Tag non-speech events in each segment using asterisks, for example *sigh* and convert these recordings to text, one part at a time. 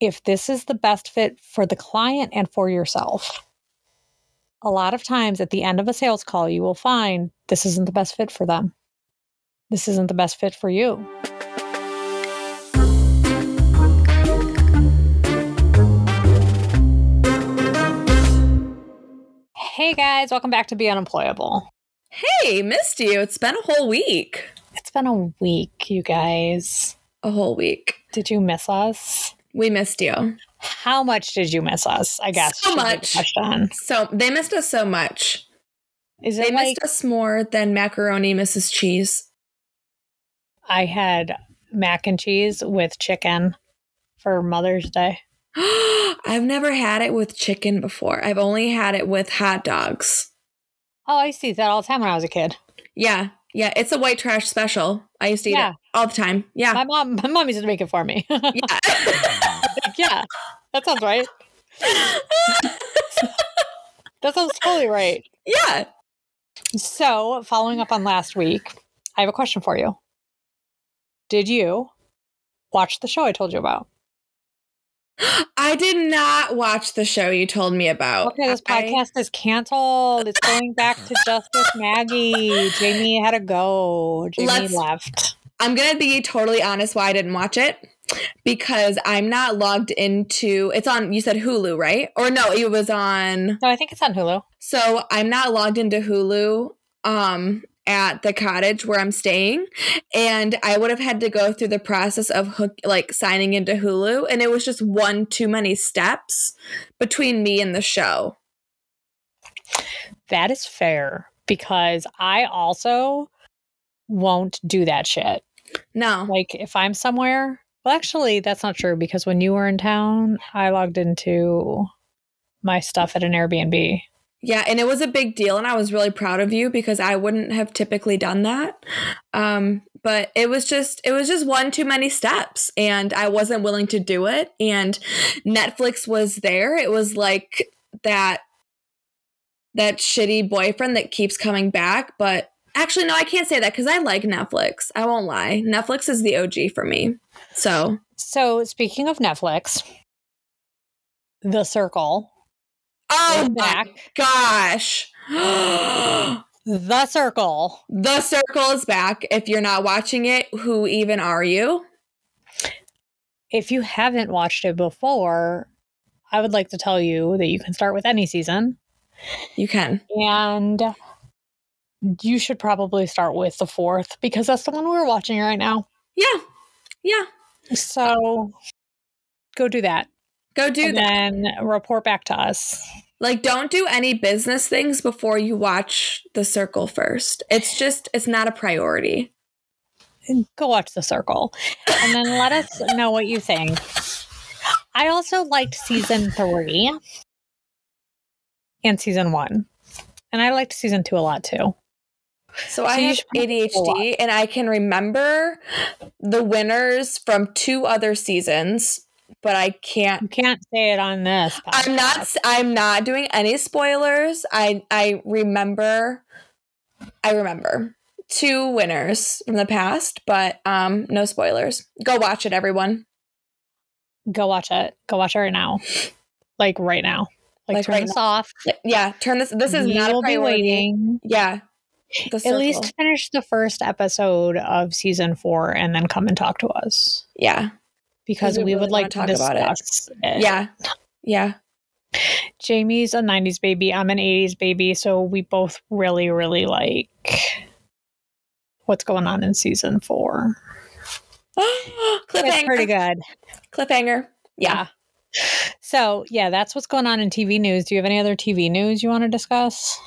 if this is the best fit for the client and for yourself. A lot of times at the end of a sales call, you will find this isn't the best fit for them. This isn't the best fit for you. Hey guys, welcome back to Be Unemployable. Hey, missed you. It's been a whole week. It's been a week, you guys. A whole week. Did you miss us? We missed you. How much did you miss us? I guess. So should be the much. So they missed us so much. Is They like missed us more than macaroni Mrs. Cheese. I had mac and cheese with chicken for Mother's Day? *gasps* I've never had it with chicken before. I've only had it with hot dogs. Oh, I used to eat that all the time when I was a kid. Yeah. Yeah. It's a white trash special. I used to eat Yeah. it all the time. Yeah. My mom, *laughs* my mom used to make it for me. *laughs* yeah. *laughs* yeah, that sounds right. That sounds totally right. yeah. So, following up on last week, I have a question for you. Did you watch the show I told you about? I did not watch the show you told me about. Okay, this I- podcast is canceled. It's going back to just with Maggie. Jamie had to go. Jamie Let's- left. I'm going to be totally honest why I didn't watch it because I'm not logged into it's on you said Hulu, right? Or no, it was on No, I think it's on Hulu. so I'm not logged into Hulu um at the cottage where I'm staying and I would have had to go through the process of hook like signing into Hulu and it was just one too many steps between me and the show. That is fair because I also won't do that shit. No. Like if I'm somewhere, well, actually, that's not true because when you were in town, I logged into my stuff at an Airbnb. Yeah, and it was a big deal, and I was really proud of you because I wouldn't have typically done that. Um, but it was just it was just one too many steps, and I wasn't willing to do it. And Netflix was there. It was like that that shitty boyfriend that keeps coming back. But actually, no, I can't say that because I like Netflix. I won't lie. Netflix is the OG for me. So So, speaking of Netflix, The Circle, oh my back. gosh. *gasps* The Circle. The Circle is back. If you're not watching it, who even are you? If you haven't watched it before, I would like to tell you that you can start with any season. You can. And you should probably start with the fourth because that's the one we're watching right now. Yeah. Yeah. So go do that. Go do and that. then report back to us. Like, don't do any business things before you watch The Circle first. It's just, it's not a priority. Go watch The Circle. And then let us *laughs* know what you think. I also liked season three and season one. And I liked season two a lot too. So, I So you have should probably go ADHD and I can remember the winners from two other seasons, but I can't You can't say it on this. I'm not. I'm not doing any spoilers. I I remember I remember two winners from the past, but um no spoilers. Go watch it everyone. Go watch it. Go watch it right now. Like right now. Like, Like turn right this off. Yeah, turn this this is We not a priority. waiting. Yeah. At least finish the first episode of season four and then come and talk to us Yeah. because we we, really would like to talk about it. discuss it. Yeah. Yeah. Jamie's a 90s baby. I'm an 80s baby. So we both really, really like what's going on in season four. *gasps* It's Cliffhanger. pretty good. Cliffhanger. Yeah. So, yeah, that's what's going on in TV news. Do you have any other TV news you want to discuss?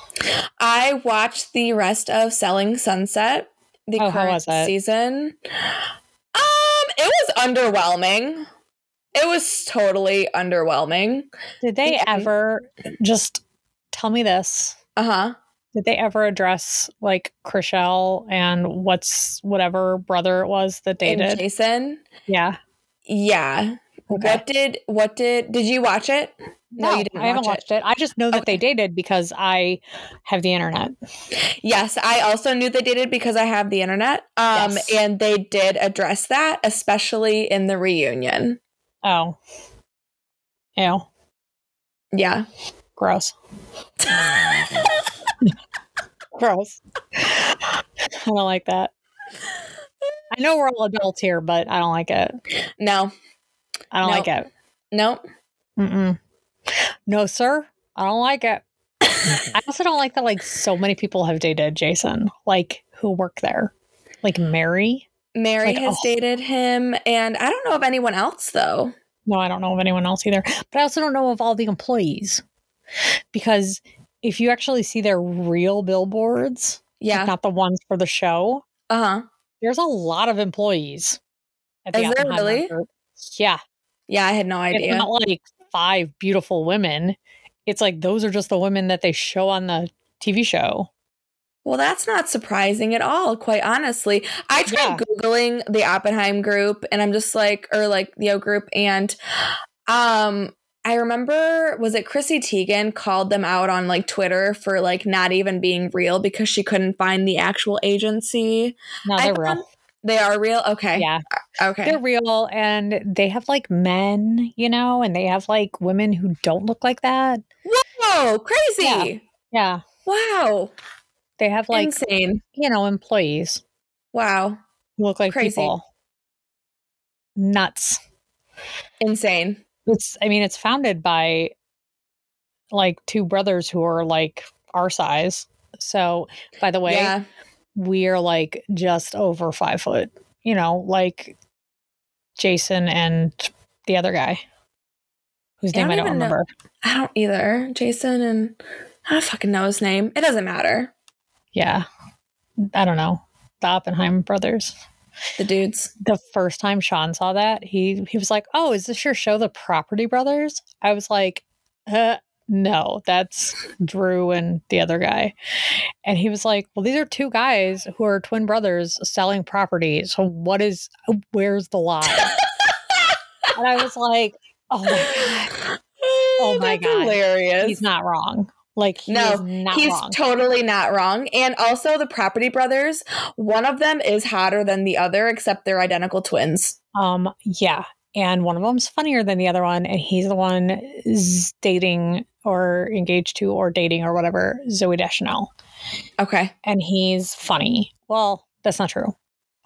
I watched the rest of Selling Sunset, the Oh, current season. Um, it was underwhelming. It was totally underwhelming. Did they ever just tell me this? Uh huh. Did they ever address like Chrishell and what's whatever brother it was that And dated? Jason. Yeah. Yeah. Okay. What did what did did you watch it? No, I haven't watched it. I just know that they dated because I have the internet. Yes, I also knew they dated because I have the internet. Um, Yes. and they did address that, especially in the reunion. Oh, Ew. Yeah. Gross. *laughs* Gross. I don't like that. I know we're all adults here, but I don't like it. No. I don't No. like it. Nope. Mm-mm. No, sir. I don't like it. *laughs* I also don't like that like so many people have dated Jason, like who work there. Like Mary. Mary Like, has oh. dated him, and I don't know of anyone else though. No, I don't know of anyone else either. But I also don't know of all the employees. Because if you actually see their real billboards, Yeah. not the ones for the show, Uh huh. there's a lot of employees. At Is there really? Group. Yeah. Yeah, I had no It's idea. not like five beautiful women. It's like those are just the women that they show on the TV show. Well, that's not surprising at all, quite honestly. I tried Yeah. Googling the Oppenheim group and I'm just like, or like the O group, and um, I remember was it Chrissy Teigen called them out on like Twitter for like not even being real because she couldn't find the actual agency. No, they're found- real. They are real? Okay. Yeah. Uh, okay. They're real and they have like men, you know, and they have like women who don't look like that. Whoa, crazy. Yeah. Wow. They have like, Insane. you know, employees Wow. who look like Crazy. people. Nuts. Insane. It's I mean, it's founded by like two brothers who are like our size. So by the way, Yeah. We're like just over five foot, you know, like Jason and the other guy whose I name don't I don't even know- remember. I don't either. Jason and I don't fucking know his name. It doesn't matter. Yeah. I don't know. The Oppenheim brothers. The dudes. The first time Sean saw that, he he was like, "Oh, is this your show, The Property Brothers?" I was like, uh, "No, that's Drew and the other guy." And he was like, "Well, these are two guys who are twin brothers selling property. So what is where's the lie?" *laughs* and I was like, "Oh my god, Oh my That's God. Hilarious. he's not wrong. Like he No, He's wrong." totally not wrong. And also, the Property Brothers, one of them is hotter than the other, except they're identical twins. Um, yeah. And one of them's funnier than the other one, and he's the one z- dating or engaged to or dating or whatever Zooey Deschanel. Okay. And he's funny. Well, that's not true.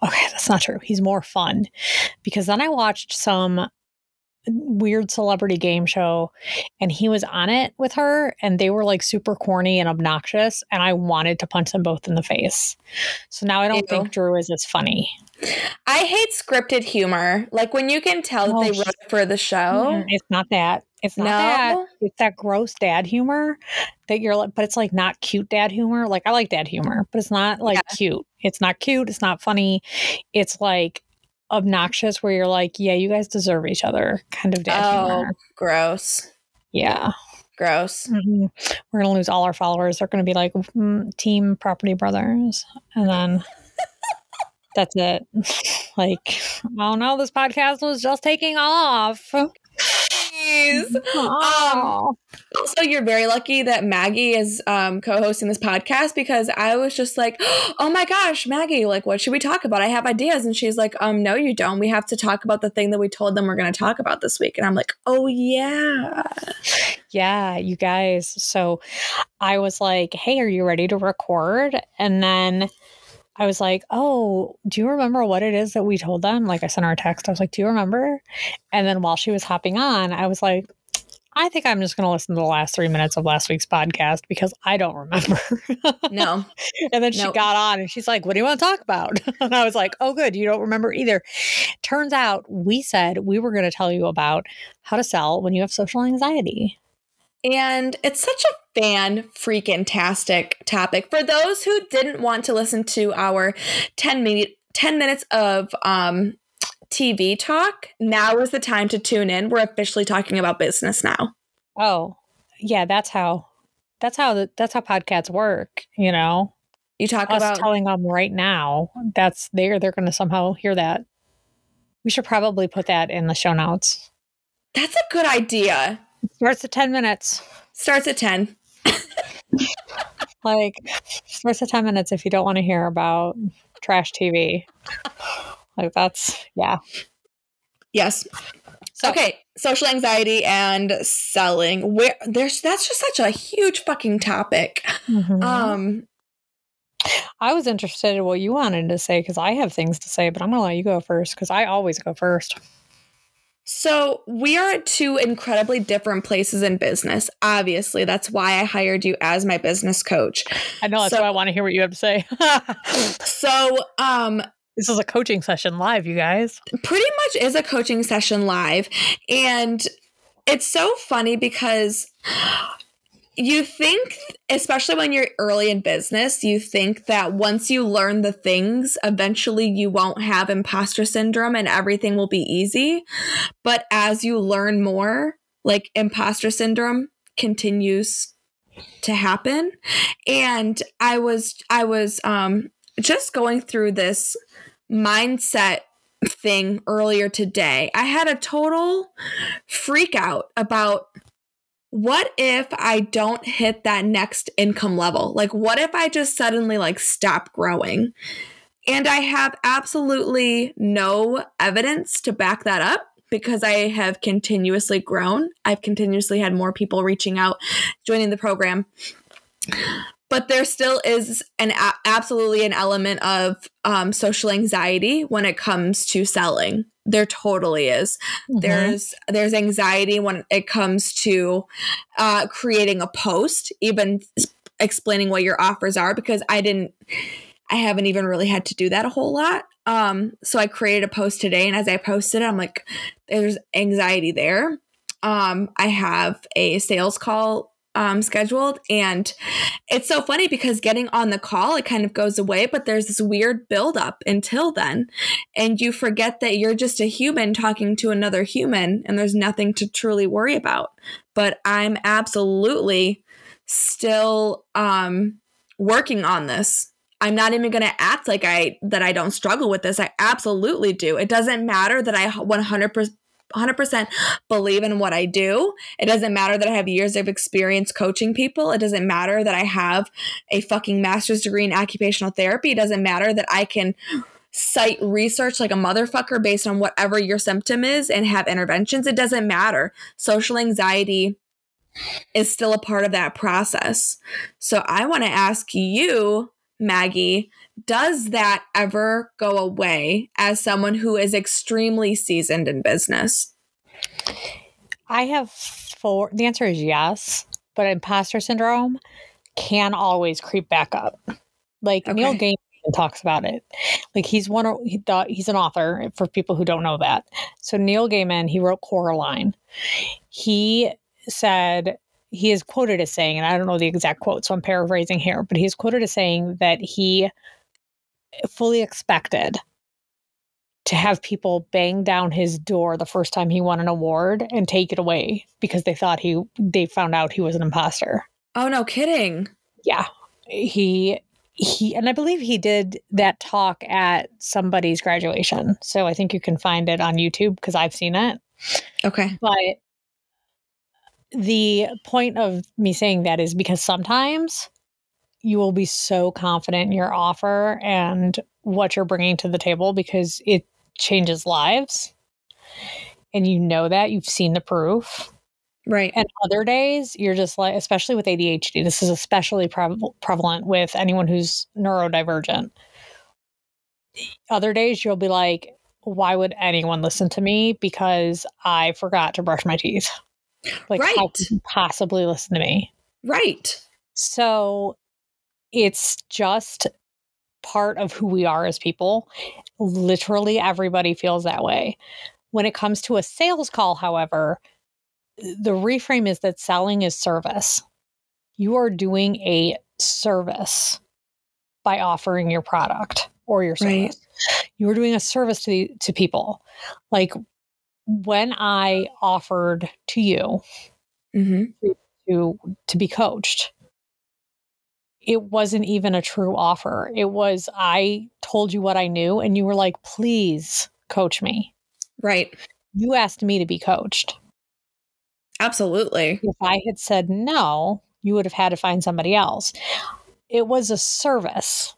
Okay, that's not true. He's more fun because then I watched some weird celebrity game show and he was on it with her and they were like super corny and obnoxious and I wanted to punch them both in the face. So now I don't Ew. think Drew is as funny. I hate scripted humor. Like when you can tell Oh, they wrote it for the show. It's not that. It's not that. It's that gross dad humor that you're like, but it's like not cute dad humor. Like I like dad humor, but it's not like cute. It's not cute. It's not funny. It's like obnoxious where you're like, yeah, you guys deserve each other kind of dad Oh, humor. gross. Yeah. Gross. Mhm. We're going to lose all our followers. They're going to be like mm, team property brothers. And then *laughs* that's it. *laughs* like, oh no, this podcast was just taking off. *laughs* Jeez. Oh. Also, you're very lucky that Maggie is um, co-hosting this podcast because I was just like, *gasps* "Oh my gosh, Maggie! Like, what should we talk about? I have ideas." And she's like, "Um, no, you don't. We have to talk about the thing that we told them we're going to talk about this week." And I'm like, "Oh yeah, Yeah, you guys. So I was like, hey, are you ready to record? And then I was like, oh, do you remember what it is that we told them? Like, I sent her a text. I was like, do you remember? And then while she was hopping on, I was like, I think I'm just going to listen to the last three minutes of last week's podcast because I don't remember. *laughs* no, and then she Nope. got on and she's like, What do you want to talk about? *laughs* And I was like, Oh, good. You don't remember either. Turns out we said we were going to tell you about how to sell when you have social anxiety. And it's such a fan freaking tastic topic. For those who didn't want to listen to our 10 minute 10 minutes of um TV talk, now is the time to tune in. We're officially talking about business now. Oh, yeah, that's how that's how the, that's how podcasts work, you know. You talk Us about telling them right now, that's they're they're going to somehow hear that. We should probably put that in the show notes. That's a good idea. Starts at 10 minutes. Starts at 10. Like starts at 10 minutes if you don't want to hear about trash TV. Like that's yeah. Yes. So, okay, social anxiety and selling. Where there's that's just such a huge fucking topic. Mm-hmm. Um I was interested in what you wanted to say because I have things to say, but I'm going to let you go first because I always go first. So, we are at two incredibly different places in business. Obviously, that's why I hired you as my business coach. I know that's so, why I want to hear what you have to say. *laughs* so, um this is a coaching session live, you guys. Pretty much is a coaching session live. And it's so funny because you think, especially when you're early in business, you think that once you learn the things, eventually you won't have imposter syndrome and everything will be easy. But as you learn more, like imposter syndrome continues to happen. And I was, I was, um, just going through this mindset thing earlier today. I had a total freak out about what if I don't hit that next income level? Like, what if I just suddenly like stop growing? And I have absolutely no evidence to back that up because I have continuously grown. I've continuously had more people reaching out, joining the program. But there still is an absolutely an element of um, social anxiety when it comes to selling there totally is. Mm-hmm. there's there's anxiety when it comes to uh, creating a post even explaining what your offers are because i didn't i haven't even really had to do that a whole lot. Um so i created a post today and as i posted it i'm like there's anxiety there. Um i have a sales call um, scheduled. And it's so funny because getting on the call, it kind of goes away, but there's this weird buildup until then. And you forget that you're just a human talking to another human and there's nothing to truly worry about. But I'm absolutely still um, working on this. I'm not even going to act like I that I don't struggle with this. I absolutely do. It doesn't matter that I 100% 100% believe in what I do. It doesn't matter that I have years of experience coaching people. It doesn't matter that I have a fucking master's degree in occupational therapy. It doesn't matter that I can cite research like a motherfucker based on whatever your symptom is and have interventions. It doesn't matter. Social anxiety is still a part of that process. So I want to ask you, Maggie, does that ever go away as someone who is extremely seasoned in business? I have four. The answer is yes, but imposter syndrome can always creep back up. Like okay. Neil Gaiman talks about it. Like he's one. He he's an author for people who don't know that. So Neil Gaiman, he wrote Coraline. He said he is quoted as saying, and I don't know the exact quote, so I'm paraphrasing here, but he's quoted as saying that he fully expected to have people bang down his door the first time he won an award and take it away because they thought he they found out he was an imposter. Oh no kidding. Yeah. He he and I believe he did that talk at somebody's graduation. So I think you can find it on YouTube because I've seen it. Okay. But the point of me saying that is because sometimes you will be so confident in your offer and what you're bringing to the table because it changes lives. And you know that you've seen the proof. Right. And other days, you're just like, especially with ADHD, this is especially pre- prevalent with anyone who's neurodivergent. Other days, you'll be like, why would anyone listen to me? Because I forgot to brush my teeth. Like, right. how possibly listen to me? Right. So it's just part of who we are as people. Literally everybody feels that way. When it comes to a sales call, however, the reframe is that selling is service. You are doing a service by offering your product or your service. Right. You are doing a service to the, to people. Like when I offered to you mm-hmm. to to be coached, it wasn't even a true offer. It was, I told you what I knew, and you were like, please coach me. Right. You asked me to be coached. Absolutely. If I had said no, you would have had to find somebody else. It was a service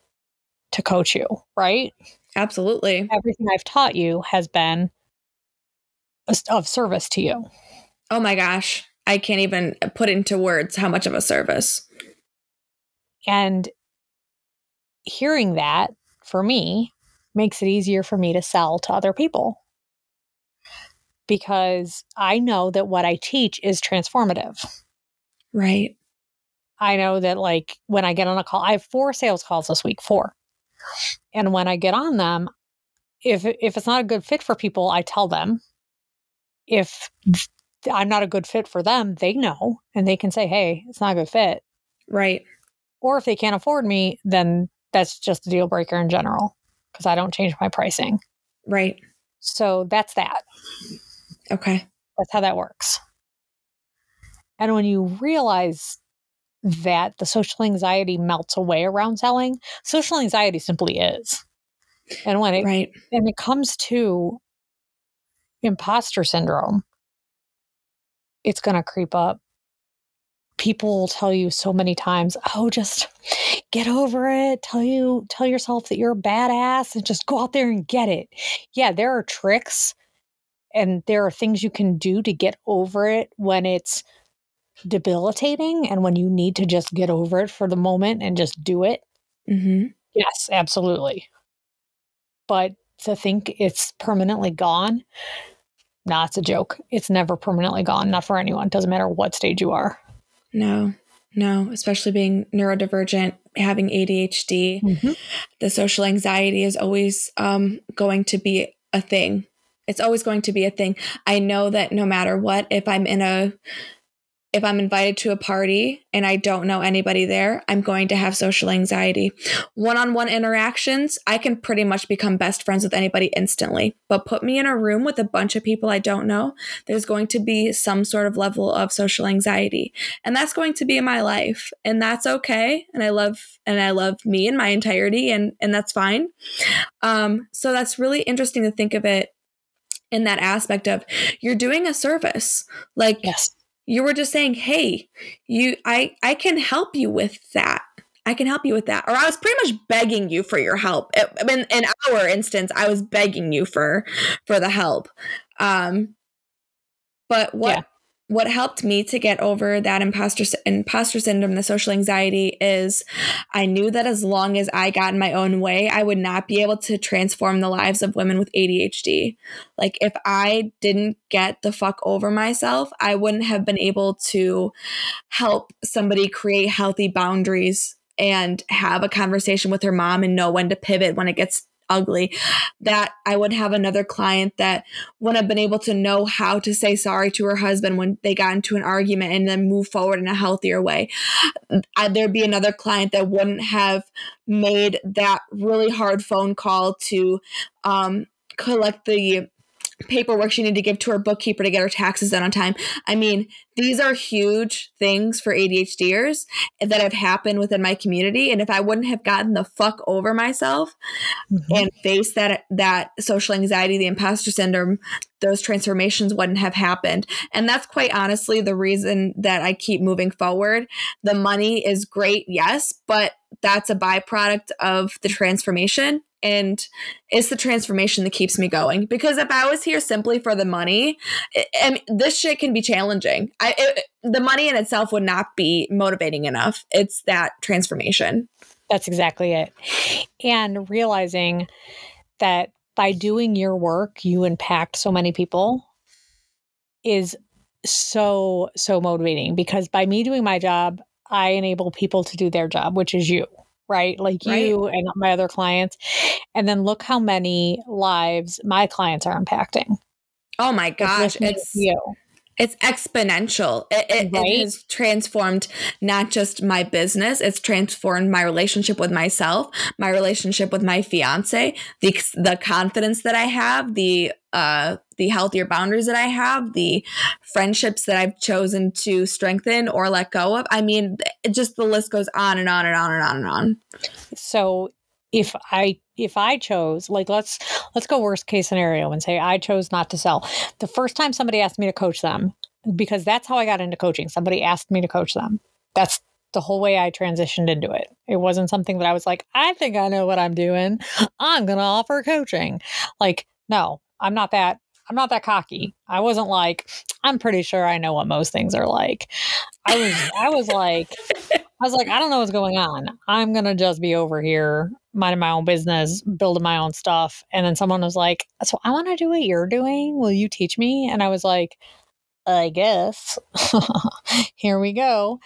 to coach you, right? Absolutely. Everything I've taught you has been of service to you. Oh my gosh. I can't even put into words how much of a service. And hearing that for me makes it easier for me to sell to other people because I know that what I teach is transformative. Right. I know that, like, when I get on a call, I have four sales calls this week, four. And when I get on them, if if it's not a good fit for people, I tell them. If I'm not a good fit for them, they know and they can say, "Hey, it's not a good fit." Right. Or if they can't afford me, then that's just a deal breaker in general because I don't change my pricing. Right. So that's that. Okay. That's how that works. And when you realize that the social anxiety melts away around selling, social anxiety simply is. And when it right. and it comes to imposter syndrome, it's going to creep up. People will tell you so many times, "Oh, just get over it. Tell you tell yourself that you're a badass and just go out there and get it." Yeah, there are tricks and there are things you can do to get over it when it's debilitating and when you need to just get over it for the moment and just do it. Mm-hmm. Yes, absolutely. But to think it's permanently gone, nah, it's a joke. It's never permanently gone, not for anyone. Doesn't matter what stage you are. No, no, especially being neurodivergent, having ADHD, mm-hmm. the social anxiety is always um, going to be a thing. It's always going to be a thing. I know that no matter what, if I'm in a if I'm invited to a party and I don't know anybody there, I'm going to have social anxiety. One on one interactions, I can pretty much become best friends with anybody instantly. But put me in a room with a bunch of people I don't know, there's going to be some sort of level of social anxiety. And that's going to be in my life. And that's okay. And I love and I love me in my entirety and and that's fine. Um, so that's really interesting to think of it in that aspect of you're doing a service. Like yes you were just saying hey you i i can help you with that. I can help you with that. Or i was pretty much begging you for your help. I mean in our instance i was begging you for for the help. Um but what yeah what helped me to get over that imposter imposter syndrome, the social anxiety, is I knew that as long as I got in my own way, I would not be able to transform the lives of women with ADHD. Like if I didn't get the fuck over myself, I wouldn't have been able to help somebody create healthy boundaries and have a conversation with her mom and know when to pivot when it gets ugly that I would have another client that wouldn't have been able to know how to say sorry to her husband when they got into an argument and then move forward in a healthier way. There'd be another client that wouldn't have made that really hard phone call to um, collect the paperwork she needed to give to her bookkeeper to get her taxes done on time. I mean, these are huge things for ADHDers that have happened within my community. And if I wouldn't have gotten the fuck over myself mm-hmm. and faced that that social anxiety, the imposter syndrome, those transformations wouldn't have happened. And that's quite honestly the reason that I keep moving forward. The money is great, yes, but that's a byproduct of the transformation and it's the transformation that keeps me going. Because if i was here simply for the money it, this shit can be challenging. I, it, the money in itself would not be motivating enough. It's that transformation. That's exactly it. And realizing that by doing your work you impact so many people is so so motivating. Because by me doing my job i enable people to do their job which is you right? Like right. you and my other clients. And then look how many lives my clients are impacting. Oh my gosh, it's you. It's exponential. It, it, right? it, has transformed not just my business, it's transformed my relationship with myself, my relationship with my fiance, the the confidence that I have, the uh the healthier boundaries that I have, the friendships that I've chosen to strengthen or let go of. I mean, it just the list goes on and on and on and on and on. So if I if I chose like let's let's go worst case scenario and say I chose not to sell. The first time somebody asked me to coach them because that's how I got into coaching. Somebody asked me to coach them. That's the whole way I transitioned into it. It wasn't something that I was like, I think I know what I'm doing. I'm going to offer coaching. Like, no, I'm not that. I'm not that cocky. I wasn't like, I'm pretty sure I know what most things are like. I was I was like I was like, I don't know what's going on. I'm gonna just be over here minding my own business, building my own stuff. And then someone was like, So I want to do what you're doing. Will you teach me? And I was like, I guess. *laughs* Here we go.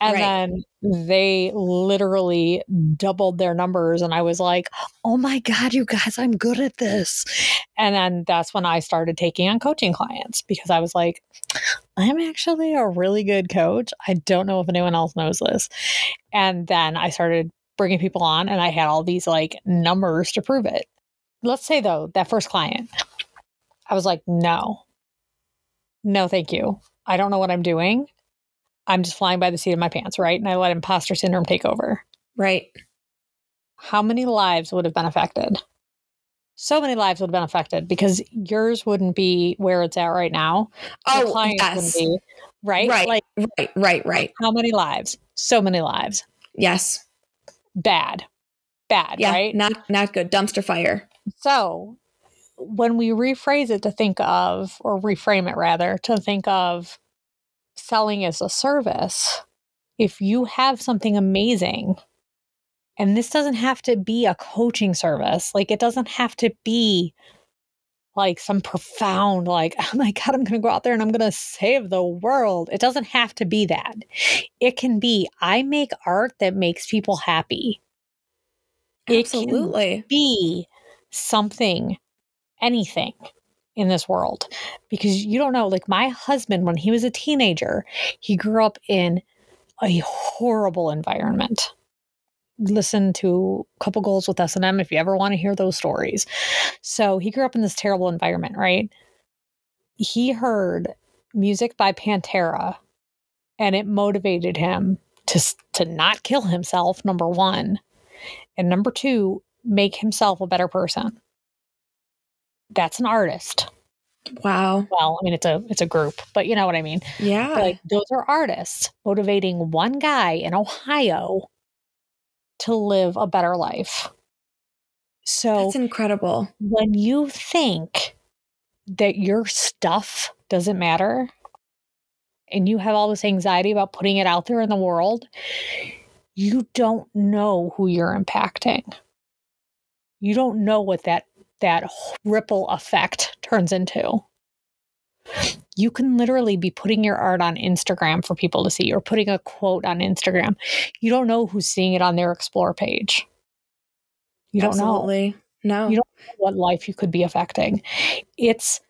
And right. then they literally doubled their numbers. And I was like, oh my God, you guys, I'm good at this. And then that's when I started taking on coaching clients because I was like, I'm actually a really good coach. I don't know if anyone else knows this. And then I started bringing people on and I had all these like numbers to prove it. Let's say though, that first client, I was like, no, no, thank you. I don't know what I'm doing. I'm just flying by the seat of my pants, right? And I let imposter syndrome take over. Right. How many lives would have been affected? So many lives would have been affected because yours wouldn't be where it's at right now. Oh, clients yes. Be, right? Right. Like, right. Right. Right. How many lives? So many lives. Yes. Bad. Bad. Yeah, right. Not not good. Dumpster fire. So when we rephrase it to think of, or reframe it rather, to think of selling as a service, if you have something amazing, and this doesn't have to be a coaching service, like it doesn't have to be like some profound, like, *laughs* oh my God, I'm going to go out there and I'm going to save the world. It doesn't have to be that. It can be, I make art that makes people happy. Absolutely. be something anything in this world because you don't know. Like my husband, when he was a teenager, he grew up in a horrible environment. Listen to a couple goals with S&M if you ever want to hear those stories. So he grew up in this terrible environment, right? He heard music by Pantera and it motivated him to to not kill himself number 1 and number 2 make himself a better person that's an artist. Wow. Well, I mean it's a it's a group, but you know what I mean. Yeah. Like those are artists motivating one guy in Ohio to live a better life. So That's incredible. When you think that your stuff doesn't matter and you have all this anxiety about putting it out there in the world, you don't know who you're impacting. You don't know what that that ripple effect turns into. You can literally be putting your art on Instagram for people to see or putting a quote on Instagram. You don't know who's seeing it on their explore page. You don't Absolutely. know. No. You don't know what life you could be affecting. It's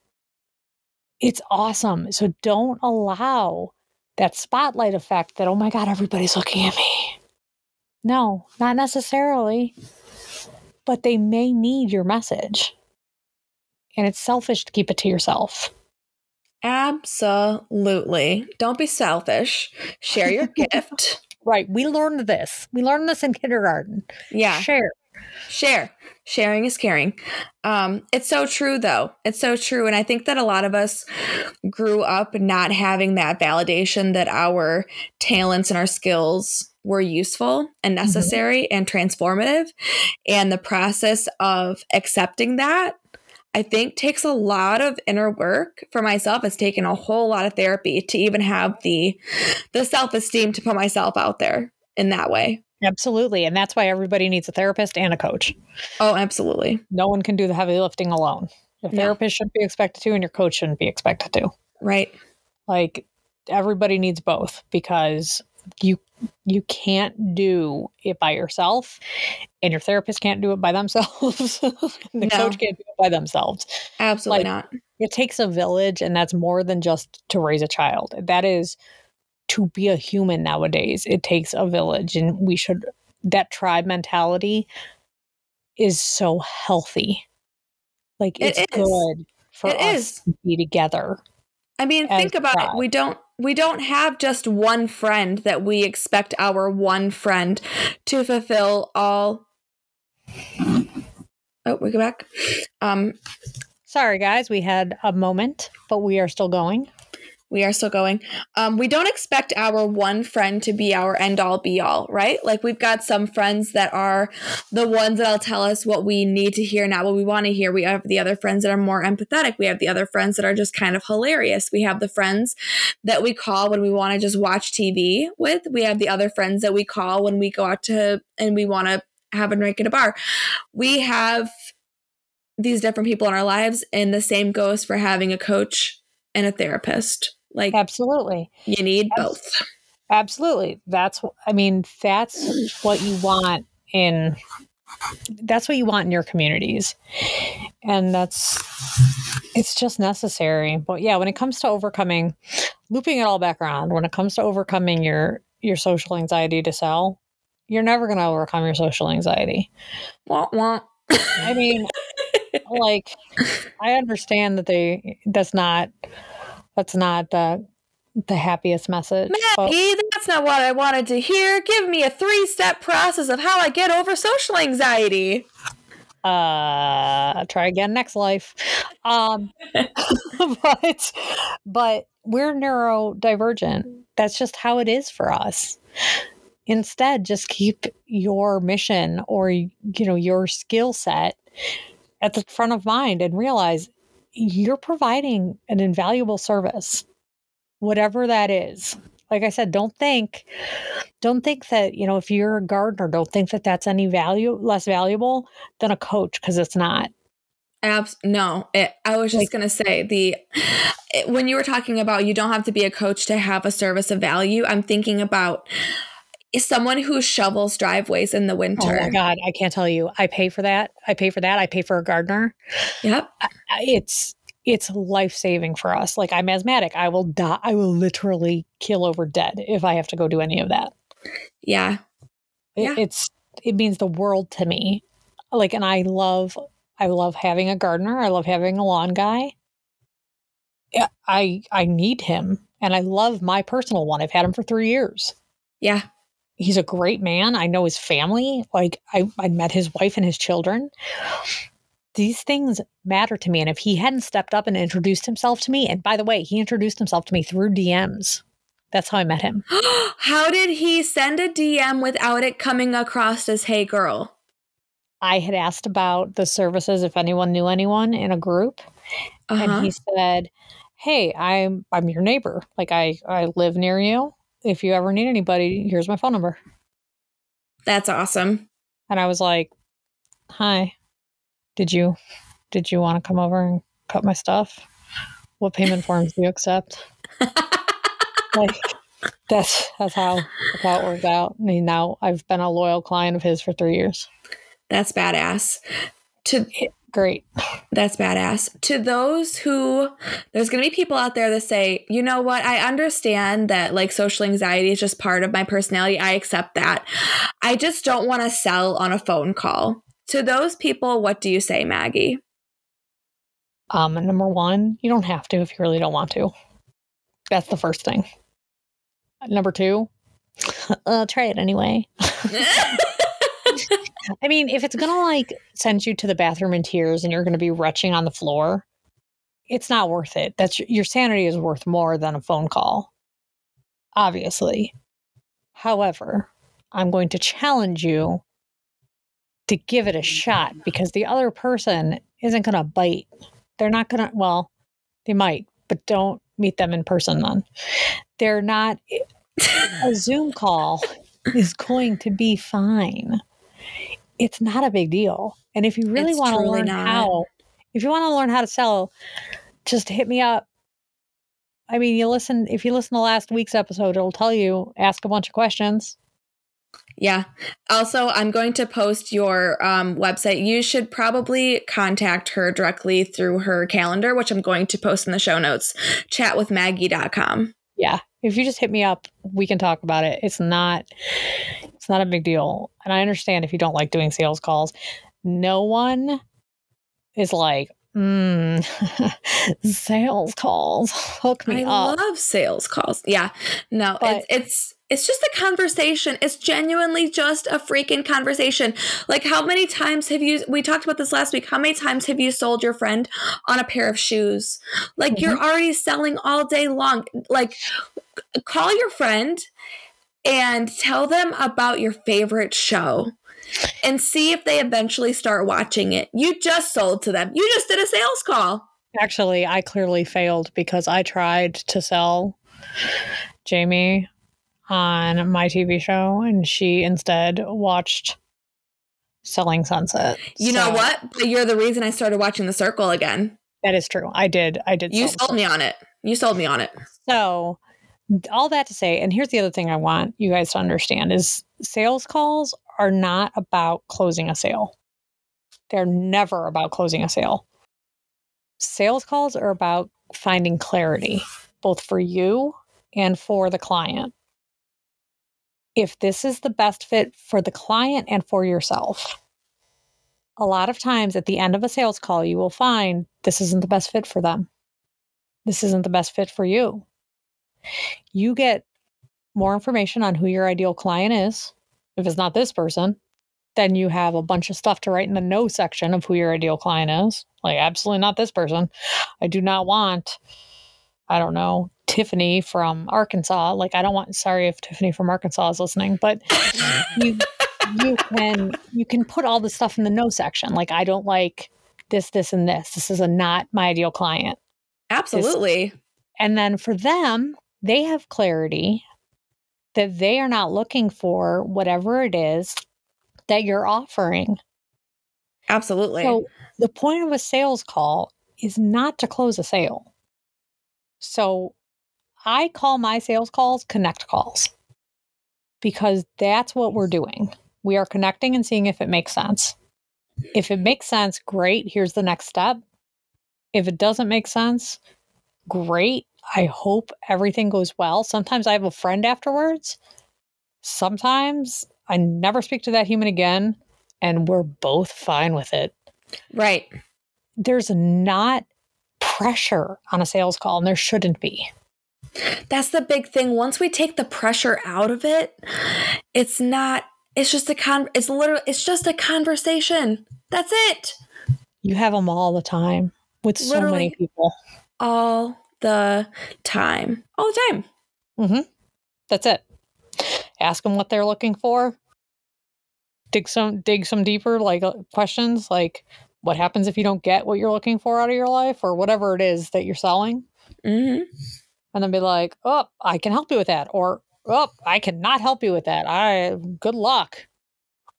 it's awesome. So don't allow that spotlight effect that oh my god everybody's looking at me. No, not necessarily but they may need your message. And it's selfish to keep it to yourself. Absolutely. Don't be selfish. Share your *laughs* gift. Right. We learned this. We learned this in kindergarten. Yeah. Share. Share. Sharing is caring. Um, it's so true, though. It's so true. And I think that a lot of us grew up not having that validation that our talents and our skills were useful and mm-hmm. necessary mm-hmm. and transformative. And the process of accepting that, I think, takes a lot of inner work. For myself, it's taken a whole lot of therapy to even have the the self esteem to put myself out there in that way. Absolutely. And that's why everybody needs a therapist and a coach. Oh, absolutely. No one can do the heavy lifting alone. Your therapist shouldn't be expected to, and your coach shouldn't be expected to. Right. Like everybody needs both because you you can't do it by yourself and your therapist can't do it by themselves. *laughs* The no. coach can't do it by themselves. Absolutely like, not. it takes a village and that's more than just to raise a child. That is to be a human nowadays. It takes a village and we should that tribe mentality is so healthy. Like it's it good for it us is. to be together i mean think about it. we don't we don't have just one friend that we expect our one friend to fulfill all. Oh we go back. Um sorry guys we had a moment but we are still going We are still going. Um, we don't expect our one friend to be our end all be all, right? Like we've got some friends that are the ones that'll tell us what we need to hear, not what we want to hear. We have the other friends that are more empathetic. We have the other friends that are just kind of hilarious. We have the friends that we call when we want to just watch TV with. We have the other friends that we call when we go out to and we want to have a drink at a bar. We have these different people in our lives, and the same goes for having a coach and a therapist. Like Absolutely. you need both. Absolutely. That's I mean, that's what you want in that's what you want in your communities. And that's it's just necessary. But yeah, when it comes to overcoming looping it all back around, when it comes to overcoming your your social anxiety to sell, you're never going to overcome your social anxiety. Wah, wah. I mean, *laughs* like I understand that they that's not that's not the the happiest message. but- Maggie, that's not what I wanted to hear. Give me a three step process of how I get over social anxiety. uh try again next life *laughs* um *laughs* but but we're neurodivergent that's just how it is for us instead just keep your mission or you know your skill set at the front of mind and realize you're providing an invaluable service whatever that is like i said don't think don't think that you know if you're a gardener don't think that that's any value less valuable than a coach because it's not Abs- no, it, I was just Like- gonna say the it- when you were talking about you don't have to be a coach to have a service of value. I'm thinking about someone who shovels driveways in the winter. oh my god i can't tell you. I pay for that. I pay for that. I pay for a gardener. Yep. I- it's it's life saving for us. Like i'm asthmatic. I will die. I will literally kill over dead if i have to go do any of that. Yeah. It- Yeah. it's it means the world to me. Like and i love i love having a gardener. I love having a lawn guy. Yeah, i i need him and i love my personal one. I've had him for three years. Yeah. He's a great man i know his family like i, I met his wife and his children these things matter to me and if he hadn't stepped up and introduced himself to me and by the way he introduced himself to me through dms that's how i met him *gasps* How did he send a DM without it coming across as "Hey, girl"? I had asked about the services if anyone knew anyone in a group, Uh-huh. and he said, "Hey, I'm I'm your neighbor. Like I I live near you. If you ever need anybody, here's my phone number." That's awesome. And I was like, "Hi, did you did you want to come over and cut my stuff? What payment forms do you accept?" *laughs* like that's that's how that's how it worked out. I mean, now I've been a loyal client of his for three years. That's badass. To Great. That's badass. To those who, there's going to be people out there that say, you know what, I understand that like social anxiety is just part of my personality. I accept that. I just don't want to sell on a phone call. To those people, what do you say, Maggie? Um, number one, you don't have to if you really don't want to. That's the first thing. Number two, *laughs* uh, try it anyway. *laughs* *laughs* I mean, if it's gonna like send you to the bathroom in tears and you're gonna be retching on the floor, it's not worth it. That's your sanity is worth more than a phone call. Obviously. However, I'm going to challenge you to give it a shot because the other person isn't gonna bite. They're not gonna well, they might, but don't meet them in person then. They're not a Zoom call is going to be fine. It's not a big deal. And if you really want to learn not. how, if you want to learn how to sell, just hit me up. I mean, you listen, if you listen to last week's episode, it'll tell you ask a bunch of questions. Yeah. Also, I'm going to post your um, website. You should probably contact her directly through her calendar, which I'm going to post in the show notes. Chatwithmaggie.com. Yeah. If you just hit me up, we can talk about it. It's not not a big deal. And I understand if you don't like doing sales calls. No one is like, mm, *laughs* sales calls. Hook me I up. I love sales calls. Yeah. No, But- it's it's it's just a conversation. It's genuinely just a freaking conversation. Like, how many times have you, we talked about this last week, how many times have you sold your friend on a pair of shoes? Like, mm-hmm. you're already selling all day long. Like, call your friend and tell them about your favorite show and see if they eventually start watching it. You just sold to them, you just did a sales call. Actually, I clearly failed because I tried to sell Jamie on my TV show, and she instead watched Selling Sunset. You so, know what? You're the reason I started watching The Circle again. That is true. I did. I did. You sold me on it. You sold me on it. So, all that to say, and here's the other thing I want you guys to understand is sales calls are not about closing a sale. They're never about closing a sale. Sales calls are about finding clarity, both for you and for the client if this is the best fit for the client and for yourself. A lot of times at the end of a sales call, you will find this isn't the best fit for them. This isn't the best fit for you. You get more information on who your ideal client is. If it's not this person, then you have a bunch of stuff to write in the no section of who your ideal client is. Like, absolutely not this person. I do not want, I don't know, Tiffany from Arkansas. Like, I don't want, sorry if Tiffany from Arkansas is listening, but you, you can, you can put all the stuff in the no section. Like, I don't like this, this, and this. This is a not my ideal client. Absolutely. This, and then for them, they have clarity that they are not looking for whatever it is that you're offering. Absolutely. So the point of a sales call is not to close a sale. So I call my sales calls connect calls because that's what we're doing. We are connecting and seeing if it makes sense. If it makes sense, great. Here's the next step. If it doesn't make sense, great. I hope everything goes well. Sometimes I have a friend afterwards. Sometimes I never speak to that human again, and we're both fine with it. Right. There's not pressure on a sales call, and there shouldn't be. That's the big thing. Once we take the pressure out of it, it's not it's just a con it's literally it's just a conversation. That's it. You have them all the time with so many people. All the time. All the time. Mhm. That's it. Ask them what they're looking for. Dig some dig some deeper like uh, questions like what happens if you don't get what you're looking for out of your life or whatever it is that you're selling. Mhm and then be like, "Oh, I can help you with that," or "Oh, I cannot help you with that. I good luck."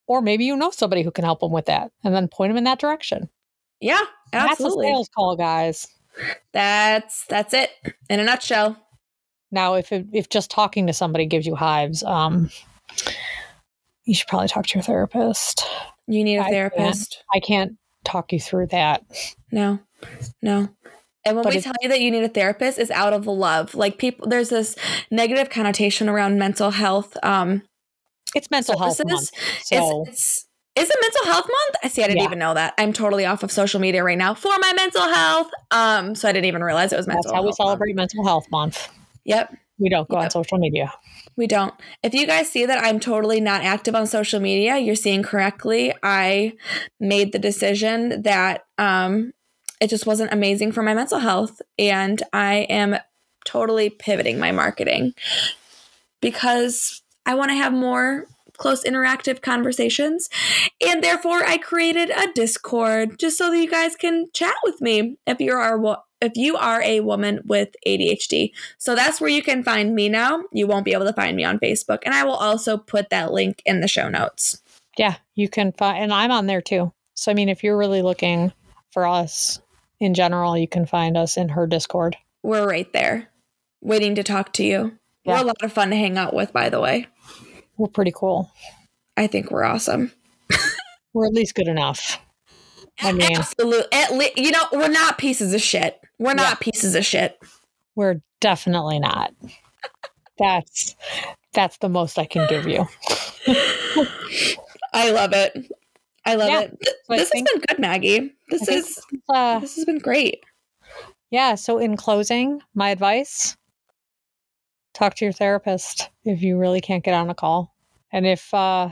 Or maybe you know somebody who can help them with that, and then point them in that direction. Yeah, absolutely. That's a sales call, guys. That's that's it in a nutshell. Now, if it, if just talking to somebody gives you hives, um, you should probably talk to your therapist. You need a therapist. I can't, I can't talk you through that. No, no. And when but we tell you that you need a therapist, it's out of love. Like people, there's this negative connotation around mental health. Um, it's mental health month. So. It's, it's, is it mental health month? I see. I didn't yeah. even know that. I'm totally off of social media right now for my mental health. Um, so I didn't even realize it was mental. That's how we celebrate month. mental health month. Yep. We don't go yep. on social media. We don't. If you guys see that I'm totally not active on social media, you're seeing correctly. I made the decision that um, it just wasn't amazing for my mental health. And I am totally pivoting my marketing because I want to have more close interactive conversations. And therefore I created a Discord just so that you guys can chat with me if you are if you are a woman with ADHD. So that's where you can find me now. You won't be able to find me on Facebook. And I will also put that link in the show notes. Yeah, you can find and I'm on there too. So I mean if you're really looking for us in general, you can find us in her Discord. We're right there, waiting to talk to you. Yeah. We're a lot of fun to hang out with, by the way. We're pretty cool. I think we're awesome. *laughs* we're at least good enough. I mean, absolutely. At le- you know, we're not pieces of shit. We're not yeah. pieces of shit. We're definitely not. that's that's the most I can give you. I love it. I love yeah, it. This has been good, Maggie. This is uh, this has been great. Yeah. So in closing, my advice: talk to your therapist if you really can't get on a call. And if uh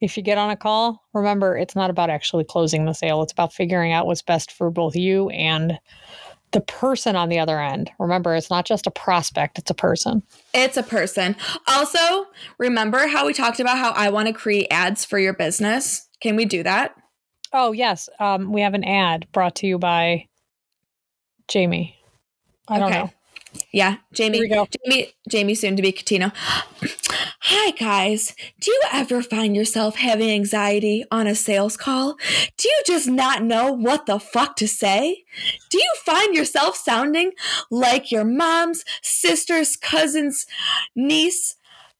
if you get on a call, remember it's not about actually closing the sale. It's about figuring out what's best for both you and the person on the other end. Remember, it's not just a prospect, it's a person. It's a person. Also, remember how we talked about how I want to create ads for your business? Can we do that? Oh, yes. Um, we have an ad brought to you by Jamie. I don't know. Yeah, Jamie. Here we go. Jamie, Jamie, soon to be Catino. *gasps* Hi, guys. Do you ever find yourself having anxiety on a sales call? Do you just not know what the fuck to say? Do you find yourself sounding like your mom's sister's cousin's niece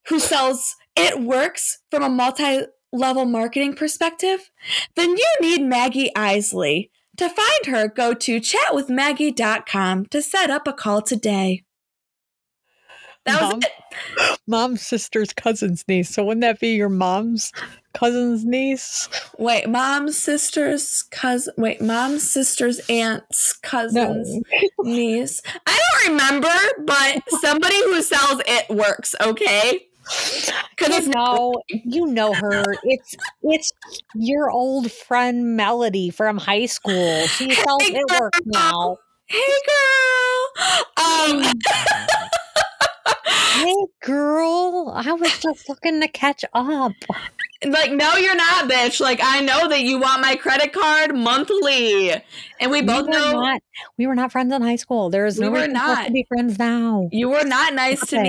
who sells It Works from a multi level marketing perspective? Then you need Maggie Isley. To find her, go to chatwithmaggie.com to set up a call today. That was Mom? it. *gasps* Mom's sister's cousin's niece. So wouldn't that be your mom's cousin's niece? Wait, mom's sister's cousin. Wait, mom's sister's aunt's cousin's niece. I don't remember, but somebody who sells it works. Okay, because You know, you know her. It's it's your old friend Melody from high school. She sells Hey, it work now. hey girl. Um, *laughs* Hey girl, I was just looking to catch up. Like no, you're not, bitch. Like I know that you want my credit card monthly, and we both we were know not we were not friends in high school. There's We no were reason for not. to be friends now. You were not nice to Okay.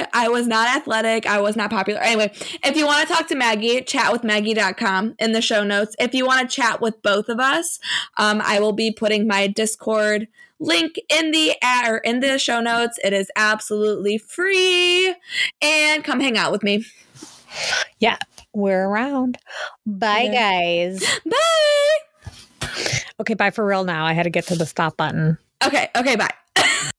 me. I was not athletic. I was not popular. Anyway, if you want to talk to Maggie, chat with Maggie.com in the show notes. If you want to chat with both of us, um, I will be putting my Discord link in the ad or in the show notes. It is absolutely free. And come hang out with me. We're around. Bye guys. *laughs* Bye. Okay, bye for real now. I had to get to the stop button. Okay, okay, bye. *laughs*